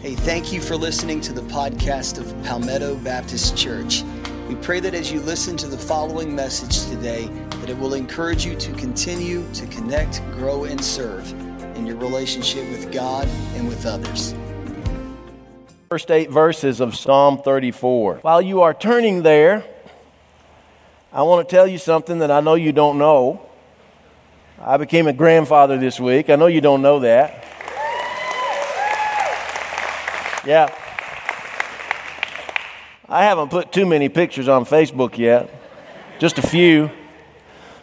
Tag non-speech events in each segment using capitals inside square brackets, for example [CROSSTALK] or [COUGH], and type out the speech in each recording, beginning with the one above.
Hey, thank you for listening to the podcast of Palmetto Baptist Church. We pray that as you listen to the following message today, that it will encourage you to continue to connect, grow, and serve in your relationship with God and with others. First eight verses of Psalm 34. While you are turning there, I want to tell you something that I know you don't know. I became a grandfather this week. I know you don't know that. Yeah. I haven't put too many pictures on Facebook yet, just a few.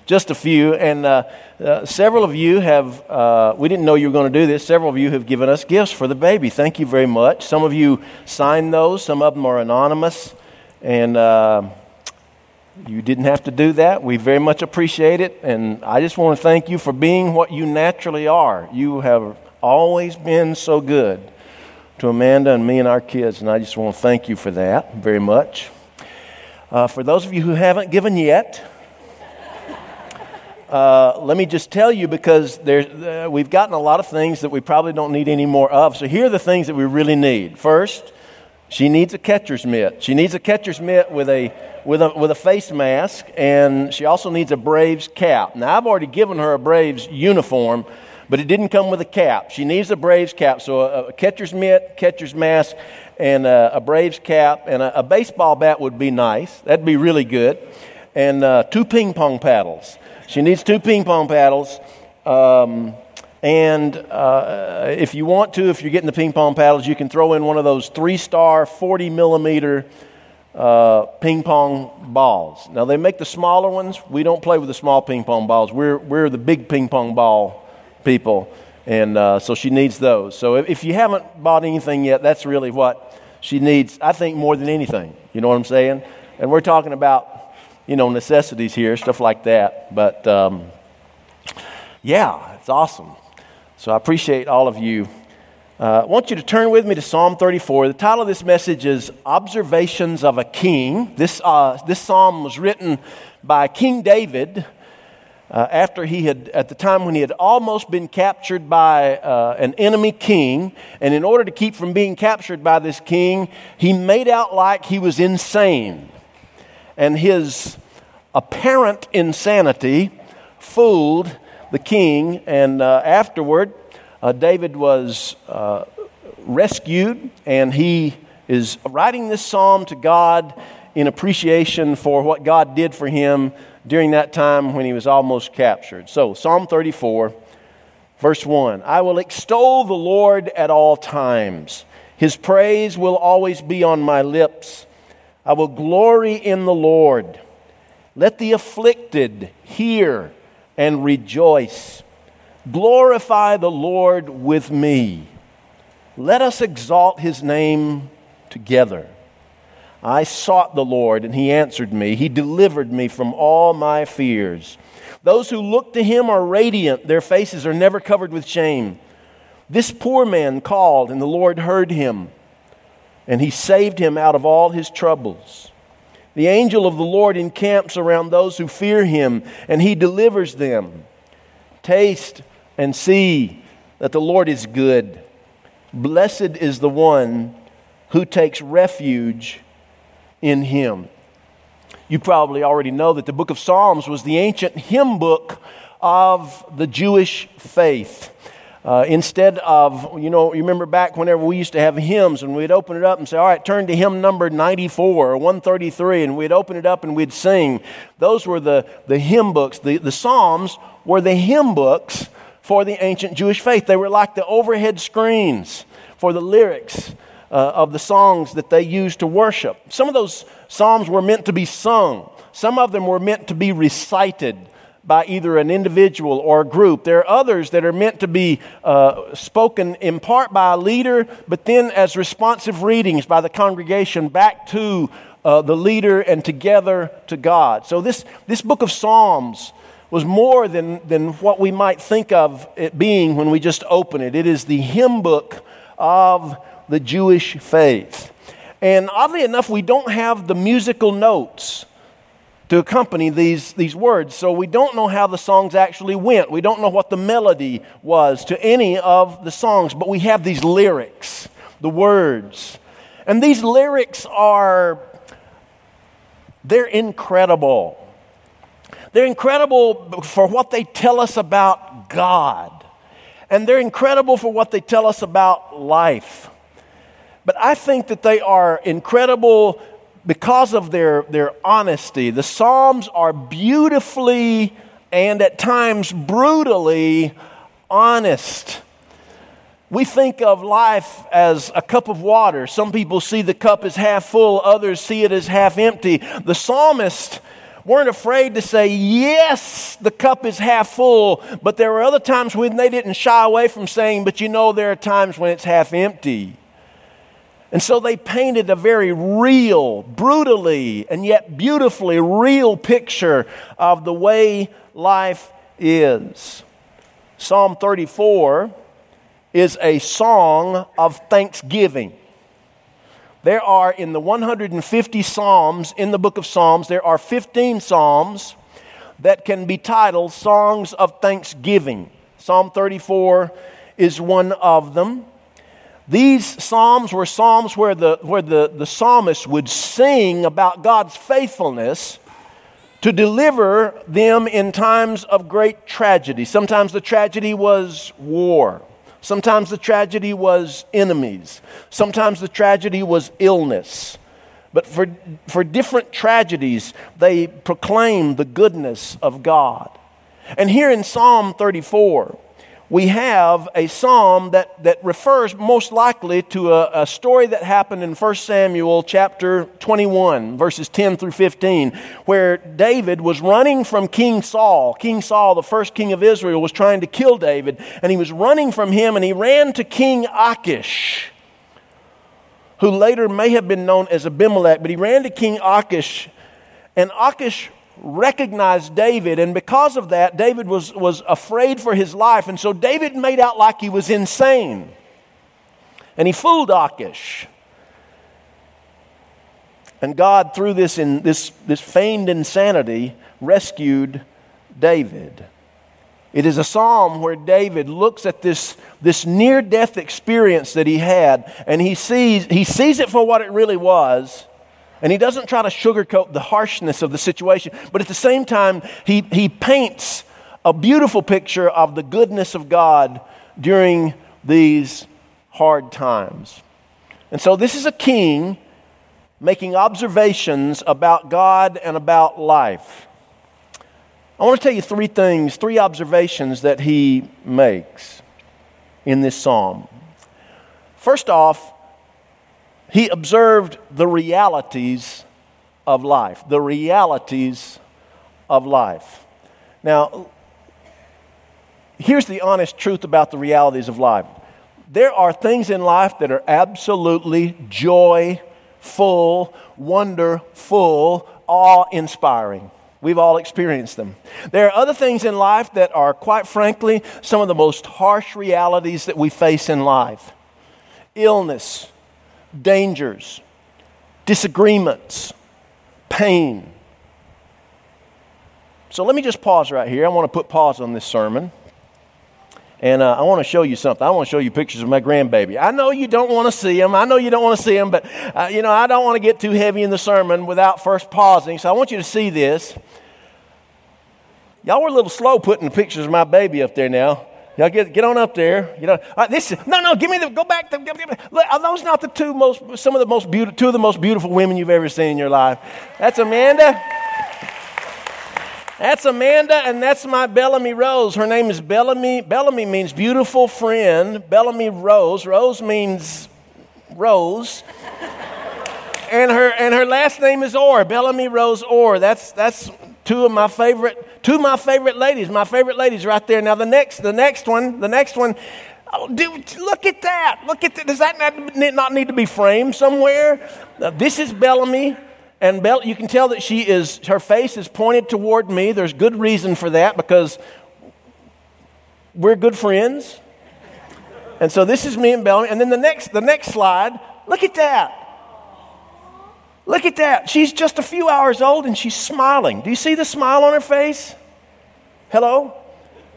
Just a few. And uh, uh, several of you have, uh, we didn't know you were going to do this, several of you have given us gifts for the baby. Thank you very much. Some of you signed those, some of them are anonymous. And uh, you didn't have to do that. We very much appreciate it. And I just want to thank you for being what you naturally are. You have always been so good to Amanda and me and our kids, and I just want to thank you for that very much. Uh, for those of you who haven't given yet, uh, let me just tell you because uh, we've gotten a lot of things that we probably don't need any more of. So here are the things that we really need. First, she needs a catcher's mitt. She needs a catcher's mitt with a, with a, with a face mask, and she also needs a Braves cap. Now, I've already given her a Braves uniform, but it didn't come with a cap. She needs a Braves cap. So a, a catcher's mitt, catcher's mask, and a, a Braves cap, and a, a, baseball bat would be nice. That'd be really good. And uh, two ping pong paddles. She needs two ping pong paddles. Um, and uh, if you want to, if you're getting the ping pong paddles, you can throw in one of those three star, 40 millimeter uh, ping pong balls. Now, they make the smaller ones. We don't play with the small ping pong balls. We're, we're the big ping pong ball people. And uh, so she needs those. So if, you haven't bought anything yet, that's really what she needs, I think, more than anything. You know what I'm saying? And we're talking about, you know, necessities here, stuff like that. But um, yeah, it's awesome. So I appreciate all of you. Uh, I want you to turn with me to Psalm 34. The title of this message is Observations of a King. This, uh, this psalm was written by King David uh, after he had, at the time when he had almost been captured by uh, an enemy king, and in order to keep from being captured by this king, he made out like he was insane. And his apparent insanity fooled the king, and uh, afterward, uh, David was uh, rescued, and he is writing this psalm to God in appreciation for what God did for him during that time when he was almost captured. So, Psalm 34, verse 1 I will extol the Lord at all times, his praise will always be on my lips. I will glory in the Lord. Let the afflicted hear and rejoice. Glorify the Lord with me. Let us exalt his name together. I sought the Lord, and he answered me. He delivered me from all my fears. Those who look to him are radiant, their faces are never covered with shame. This poor man called, and the Lord heard him, and he saved him out of all his troubles. The angel of the Lord encamps around those who fear him, and he delivers them. Taste and see that the Lord is good. Blessed is the one who takes refuge in Him. You probably already know that the book of Psalms was the ancient hymn book of the Jewish faith. Uh, instead of, you know, you remember back whenever we used to have hymns and we'd open it up and say, all right, turn to hymn number 94 or 133, and we'd open it up and we'd sing. Those were the, the hymn books. The, the Psalms were the hymn books for the ancient Jewish faith. They were like the overhead screens for the lyrics uh, of the songs that they used to worship. Some of those psalms were meant to be sung, some of them were meant to be recited by either an individual or a group. There are others that are meant to be uh, spoken in part by a leader, but then as responsive readings by the congregation back to uh, the leader and together to God. So, this, this book of Psalms was more than, than what we might think of it being when we just open it. It is the hymn book of the Jewish faith. And oddly enough, we don't have the musical notes to accompany these, these words. So we don't know how the songs actually went. We don't know what the melody was to any of the songs, but we have these lyrics. the words. And these lyrics are, they're incredible. They're incredible for what they tell us about God. And they're incredible for what they tell us about life. But I think that they are incredible because of their, their honesty. The Psalms are beautifully and at times brutally honest. We think of life as a cup of water. Some people see the cup as half full, others see it as half empty. The psalmist weren't afraid to say, Yes, the cup is half full, but there were other times when they didn't shy away from saying, But you know, there are times when it's half empty. And so they painted a very real, brutally, and yet beautifully real picture of the way life is. Psalm 34 is a song of thanksgiving. There are in the 150 Psalms in the book of Psalms, there are 15 Psalms that can be titled Songs of Thanksgiving. Psalm 34 is one of them. These psalms were psalms where the, where the, the psalmist would sing about God's faithfulness to deliver them in times of great tragedy. Sometimes the tragedy was war. Sometimes the tragedy was enemies. Sometimes the tragedy was illness. But for, for different tragedies, they proclaim the goodness of God. And here in Psalm 34, we have a psalm that, that refers most likely to a, a, story that happened in 1 Samuel chapter 21, verses 10 through 15, where David was running from King Saul. King Saul, the first king of Israel, was trying to kill David, and he was running from him, and he ran to King Achish, who later may have been known as Abimelech, but he ran to King Achish, and Achish recognized David, and because of that, David was, was afraid for his life. And so David made out like he was insane. And he fooled Achish. And God, through this, in, this, this feigned insanity, rescued David. It is a psalm where David looks at this, this near death experience that he had, and he sees, he sees it for what it really was and he doesn't try to sugarcoat the harshness of the situation, but at the same time, he, he paints a beautiful picture of the goodness of God during these hard times. And so, this is a king making observations about God and about life. I want to tell you three things, three observations that he makes in this psalm. First off, he observed the realities of life. The realities of life. Now, here's the honest truth about the realities of life there are things in life that are absolutely joyful, wonderful, awe inspiring. We've all experienced them. There are other things in life that are, quite frankly, some of the most harsh realities that we face in life illness, dangers, disagreements, pain. So let me just pause right here. I want to put pause on this sermon. And uh, I want to show you something. I want to show you pictures of my grandbaby. I know you don't want to see them. I know you don't want to see them, but uh, you know I don't want to get too heavy in the sermon without first pausing. So I want you to see this. Y'all were a little slow putting the pictures of my baby up there now. Y'all get, get on up there. You know, right, this no no. Give me the go back. To, give, give, look, are those not the two most some of the most beautiful two of the most beautiful women you've ever seen in your life? That's Amanda. That's Amanda, and that's my Bellamy Rose. Her name is Bellamy. Bellamy means beautiful friend. Bellamy Rose. Rose means rose. and her and her last name is Orr. Bellamy Rose Orr. That's that's two of my favorite, two of my favorite ladies, my favorite ladies right there. Now the next, the next one, the next one, oh, dude, look at that. Look at that. Does that not, need to be framed somewhere? Uh, this is Bellamy. And Bell, you can tell that she is, her face is pointed toward me. There's good reason for that because we're good friends. And so this is me and Bellamy. And then the next, the next slide, look at that. Look at that. She's just a few hours old and she's smiling. Do you see the smile on her face? Hello?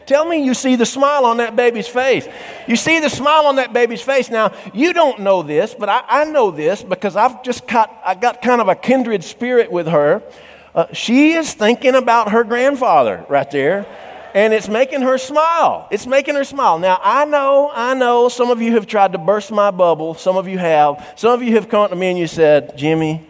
Tell me you see the smile on that baby's face. You see the smile on that baby's face. Now, you don't know this, but I, I know this because I've just got, I got kind of a kindred spirit with her. Uh, she is thinking about her grandfather right there and it's making her smile. It's making her smile. Now, I know, I know some of you have tried to burst my bubble. Some of you have. Some of you have come to me and you said, Jimmy,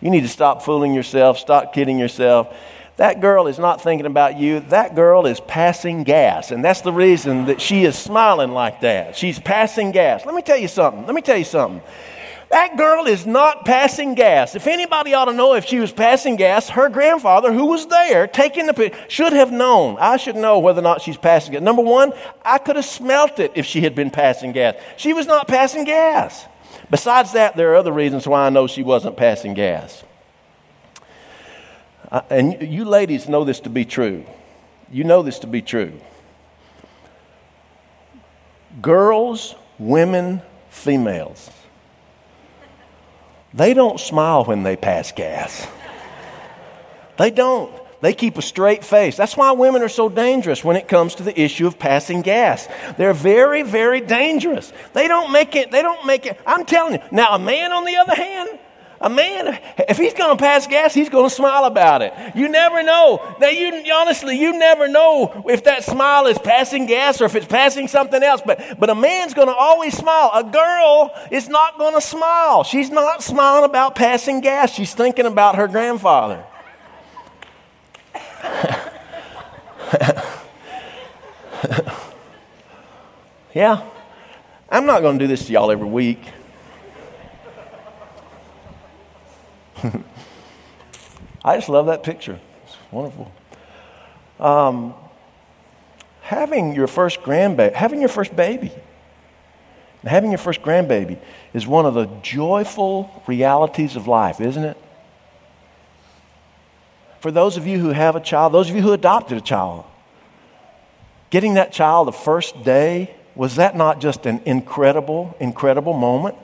you need to stop fooling yourself, stop kidding yourself. That girl is not thinking about you. That girl is passing gas. And that's the reason that she is smiling like that. She's passing gas. Let me tell you something. Let me tell you something. That girl is not passing gas. If anybody ought to know if she was passing gas, her grandfather, who was there taking the picture, should have known. I should know whether or not she's passing gas. Number one, I could have smelt it if she had been passing gas. She was not passing gas. Besides that, there are other reasons why I know she wasn't passing gas. Uh, and you ladies know this to be true. You know this to be true. Girls, women, females they don't smile when they pass gas. They don't. They keep a straight face. That's why women are so dangerous when it comes to the issue of passing gas. They're very, very dangerous. They don't make it, they don't make it. I'm telling you. Now, a man, on the other hand, a man, if he's going to pass gas, he's going to smile about it. You never know. Now, you honestly, you never know if that smile is passing gas or if it's passing something else. But, but a man's going to always smile. A girl is not going to smile. She's not smiling about passing gas. She's thinking about her grandfather. [LAUGHS] yeah. I'm not going to do this to y'all every week. [LAUGHS] I just love that picture. It's wonderful. Um, having your first grandbaby, having your first baby, having your first grandbaby is one of the joyful realities of life, isn't it? For those of you who have a child, those of you who adopted a child, getting that child the first day, was that not just an incredible, incredible moment?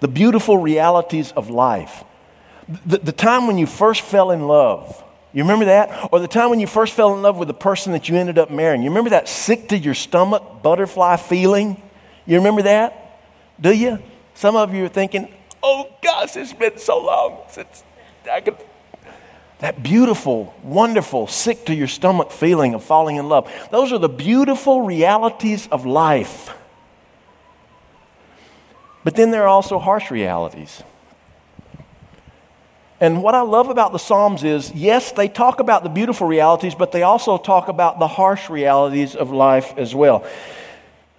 The beautiful realities of life. The, the time when you first fell in love. You remember that? Or the time when you first fell in love with the person that you ended up marrying. You remember that sick to your stomach butterfly feeling? You remember that? Do you? Some of you are thinking, oh gosh, it's been so long since I could. That beautiful, wonderful, sick to your stomach feeling of falling in love. Those are the beautiful realities of life. But then there are also harsh realities. And what I love about the Psalms is yes, they talk about the beautiful realities, but they also talk about the harsh realities of life as well.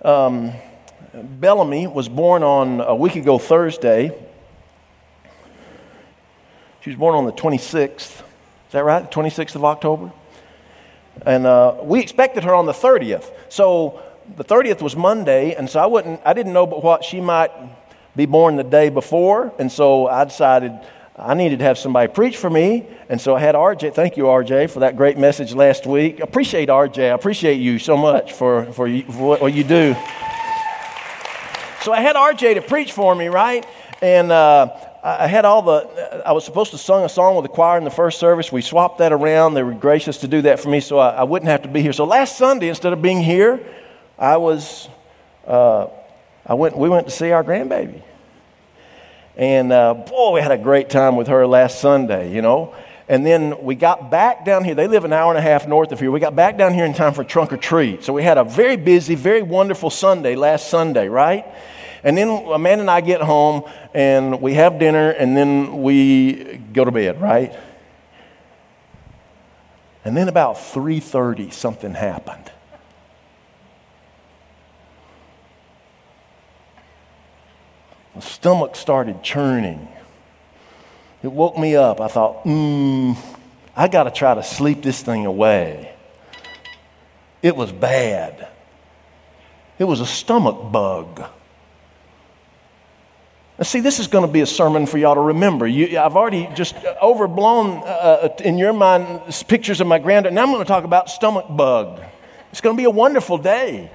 Um, Bellamy was born on a week ago Thursday. She was born on the 26th. Is that right? 26th of October? And uh, we expected her on the 30th. So the 30th was Monday, and so I, wouldn't, I didn't know but what she might be born the day before. And so I decided I needed to have somebody preach for me. And so I had RJ. Thank you, RJ, for that great message last week. Appreciate RJ. I appreciate you so much for, for, what you do. So I had RJ to preach for me, right? And uh, I had all the, I was supposed to sing a song with the choir in the first service. We swapped that around. They were gracious to do that for me so I, I wouldn't have to be here. So last Sunday, instead of being here, I was, uh, I went, we went to see our grandbaby. And uh, boy, we had a great time with her last Sunday, you know. And then we got back down here. They live an hour and a half north of here. We got back down here in time for trunk or treat. So we had a very busy, very wonderful Sunday last Sunday, right? And then Amanda and I get home and we have dinner and then we go to bed, right? And then about 3:30 something happened. My stomach started churning. It woke me up. I thought, hmm, I got to try to sleep this thing away. It was bad. It was a stomach bug. Now, see, this is going to be a sermon for y'all to remember. You, I've already just overblown uh, in your mind pictures of my granddaughter. Now I'm going to talk about stomach bug. It's going to be a wonderful day.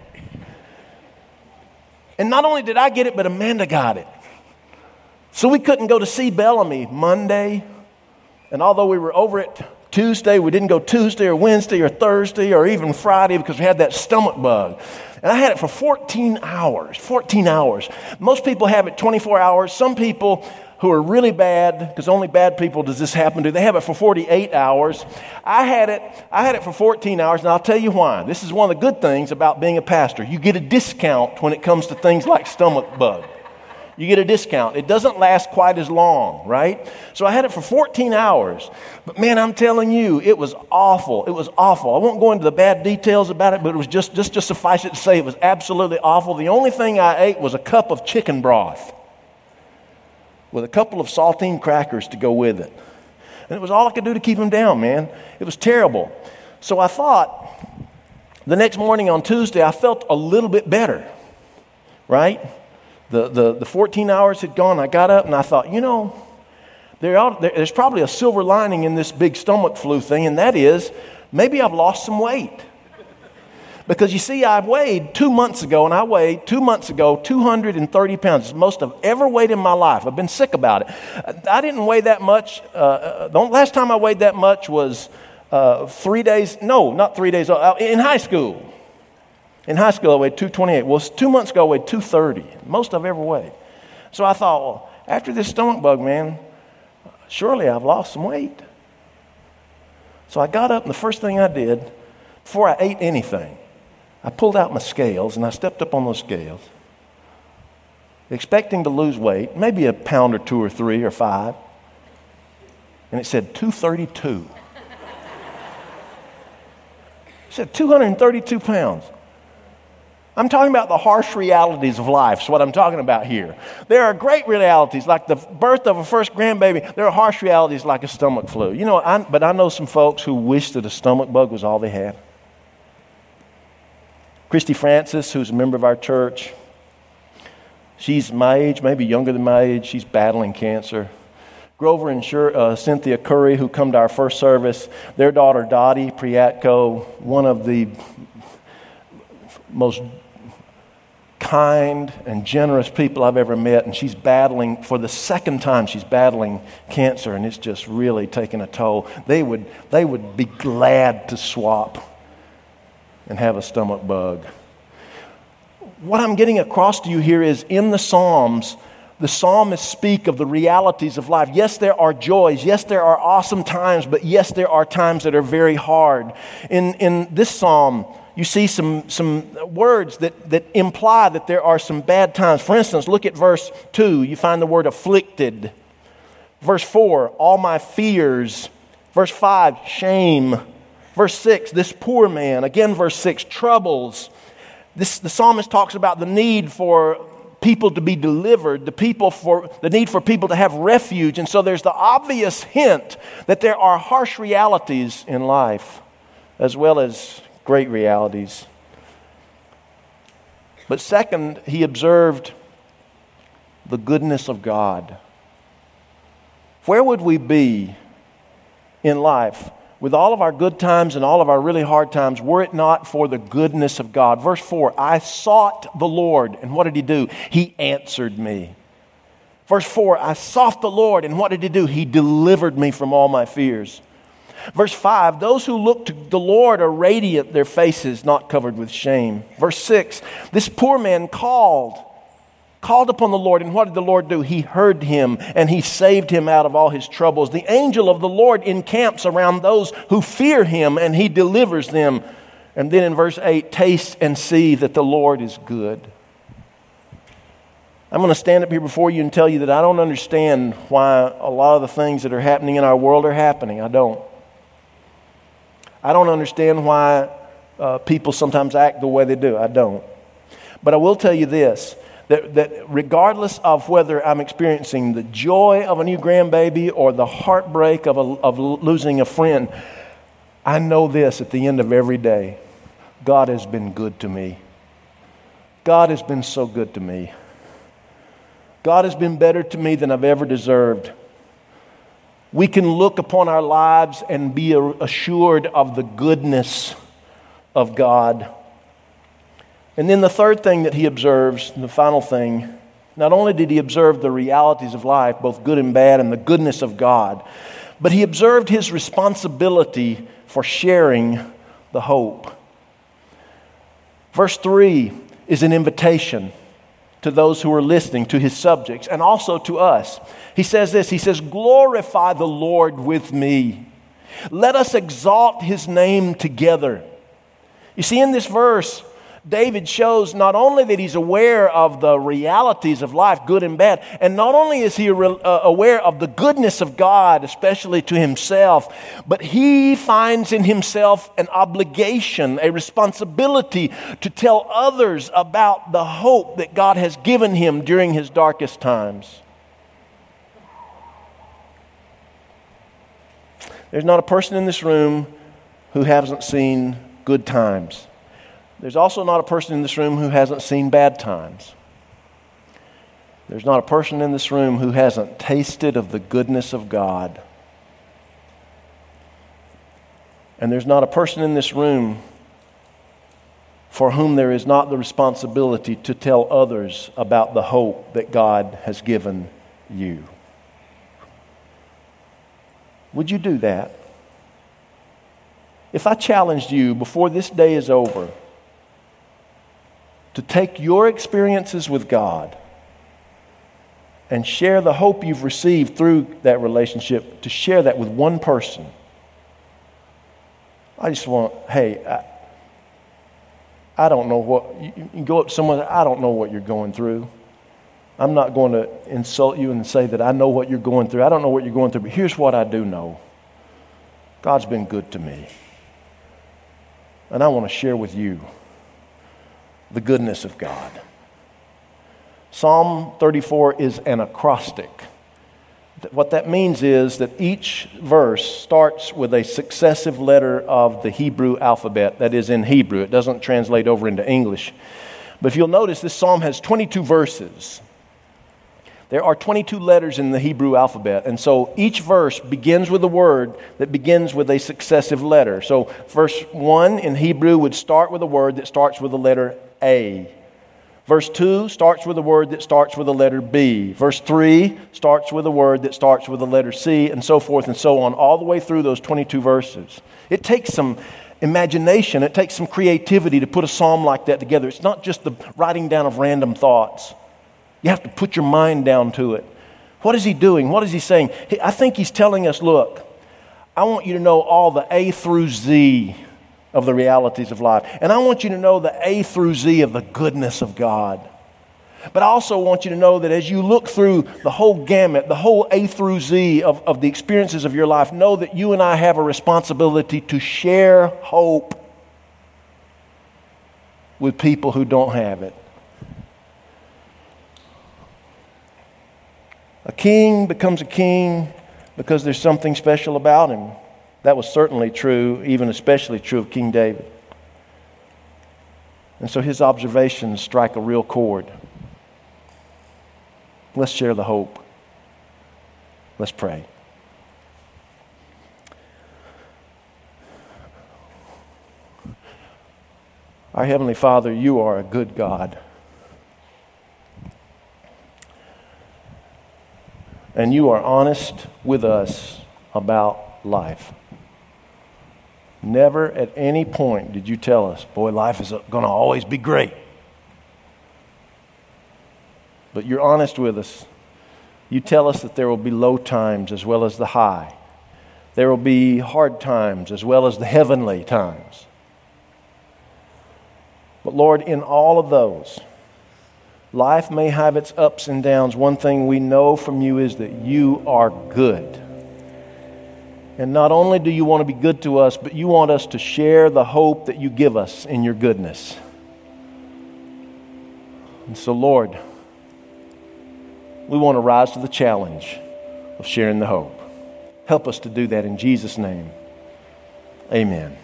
And not only did I get it, but Amanda got it. So we couldn't go to see Bellamy Monday. And although we were over it Tuesday. We didn't go Tuesday or Wednesday or Thursday or even Friday because we had that stomach bug. And I had it for 14 hours. 14 hours. Most people have it 24 hours. Some people who are really bad, because only bad people does this happen to, they have it for 48 hours. I had it, I had it for 14 hours, and I'll tell you why. This is one of the good things about being a pastor. You get a discount when it comes to things like stomach bug. You get a discount. It doesn't last quite as long, right? So I had it for 14 hours. But man, I'm telling you, it was awful. It was awful. I won't go into the bad details about it, but it was just, just, just suffice it to say it was absolutely awful. The only thing I ate was a cup of chicken broth with a couple of saltine crackers to go with it. And it was all I could do to keep him down, man. It was terrible. So I thought the next morning on Tuesday, I felt a little bit better, right? The, the, the 14 hours had gone. I got up and I thought, you know, there ought, there, there's probably a silver lining in this big stomach flu thing, and that is maybe I've lost some weight. Because you see, I weighed two months ago, and I weighed two months ago 230 pounds. Most I've ever weighed in my life. I've been sick about it. I didn't weigh that much. Uh, uh the last time I weighed that much was uh, three days, no, not three days, uh, in high school. In high school, I weighed 228. Well, two months ago, I weighed 230, most I've ever weighed. So I thought, well, after this stomach bug, man, surely I've lost some weight. So I got up, and the first thing I did, before I ate anything, I pulled out my scales and I stepped up on those scales, expecting to lose weight, maybe a pound or two or three or five. And it said 232. it said 232 pounds. I'm talking about the harsh realities of life, is what I'm talking about here. There are great realities, like the birth of a first grandbaby. There are harsh realities, like a stomach flu. You know, I, but I know some folks who wish that a stomach bug was all they had. Christy Francis, who's a member of our church, she's my age, maybe younger than my age. She's battling cancer. Grover and uh, Cynthia Curry, who come to our first service, their daughter Dottie Priatko, one of the most kind and generous people I've ever met, and she's battling for the second time. She's battling cancer, and it's just really taking a toll. They would, they would be glad to swap and have a stomach bug. What I'm getting across to you here is in the Psalms, the psalmists speak of the realities of life. Yes, there are joys. Yes, there are awesome times, but yes, there are times that are very hard. In, in this psalm, you see some, some words that, that imply that there are some bad times. For instance, look at verse 2. You find the word afflicted. Verse 4, all my fears. Verse 5, shame. Verse 6, this poor man. Again, verse 6, troubles. This, the psalmist talks about the need for people to be delivered, the, people for, the need for people to have refuge. And so there's the obvious hint that there are harsh realities in life as well as great realities. But second, he observed the goodness of God. Where would we be in life with all of our good times and all of our really hard times, were it not for the goodness of God. Verse 4 I sought the Lord, and what did He do? He answered me. Verse 4 I sought the Lord, and what did He do? He delivered me from all my fears. Verse 5 Those who look to the Lord are radiant, their faces not covered with shame. Verse 6 This poor man called called upon the Lord, and what did the Lord do? He heard him and he saved him out of all his troubles. The angel of the Lord encamps around those who fear him and he delivers them. And then in verse 8, taste and see that the Lord is good. I'm going to stand up here before you and tell you that I don't understand why a lot of the things that are happening in our world are happening. I don't. I don't understand why uh, people sometimes act the way they do. I don't. But I will tell you this that, that regardless of whether I'm experiencing the joy of a new grandbaby or the heartbreak of, a, of losing a friend, I know this at the end of every day God has been good to me. God has been so good to me. God has been better to me than I've ever deserved. We can look upon our lives and be assured of the goodness of God. And then the third thing that he observes, the final thing, not only did he observe the realities of life, both good and bad, and the goodness of God, but he observed his responsibility for sharing the hope. Verse 3 is an invitation to those who are listening to his subjects and also to us. He says this He says, Glorify the Lord with me. Let us exalt his name together. You see, in this verse, David shows not only that he's aware of the realities of life, good and bad, and not only is he uh, aware of the goodness of God, especially to himself, but he finds in himself an obligation, a responsibility to tell others about the hope that God has given him during his darkest times. There's not a person in this room who hasn't seen good times. There's also not a person in this room who hasn't seen bad times. There's not a person in this room who hasn't tasted of the goodness of God. And there's not a person in this room for whom there is not the responsibility to tell others about the hope that God has given you. Would you do that? If I challenged you before this day is over, to take your experiences with God and share the hope you've received through that relationship, to share that with one person. I just want, hey, I, I don't know what, you, you go up to someone, I don't know what you're going through. I'm not going to insult you and say that I know what you're going through. I don't know what you're going through, but here's what I do know God's been good to me. And I want to share with you the goodness of God. Psalm 34 is an acrostic. What that means is that each verse starts with a successive letter of the Hebrew alphabet that is in Hebrew. It doesn't translate over into English. But if you'll notice, this psalm has 22 verses. There are 22 letters in the Hebrew alphabet, and so each verse begins with a word that begins with a successive letter. So, verse 1 in Hebrew would start with a word that starts with the letter a. Verse 2 starts with a word that starts with the letter B. Verse 3 starts with a word that starts with the letter C, and so forth and so on, all the way through those 22 verses. It takes some imagination, it takes some creativity to put a psalm like that together. It's not just the writing down of random thoughts, you have to put your mind down to it. What is he doing? What is he saying? I think he's telling us look, I want you to know all the A through Z of the realities of life. And I want you to know the A through Z of the goodness of God. But I also want you to know that as you look through the whole gamut, the whole A through Z of, of the experiences of your life, know that you and I have a responsibility to share hope with people who don't have it. A king becomes a king because there's something special about him. That was certainly true, even especially true of King David. And so his observations strike a real chord. Let's share the hope. Let's pray. Our Heavenly Father, you are a good God. And you are honest with us about life. Never at any point did you tell us, boy, life is uh, going to always be great. But you're honest with us. You tell us that there will be low times as well as the high. There will be hard times as well as the heavenly times. But Lord, in all of those, life may have its ups and downs. One thing we know from you is that you are good. And not only do you want to be good to us, but you want us to share the hope that you give us in your goodness. And so, Lord, we want to rise to the challenge of sharing the hope. Help us to do that in Jesus' name. Amen.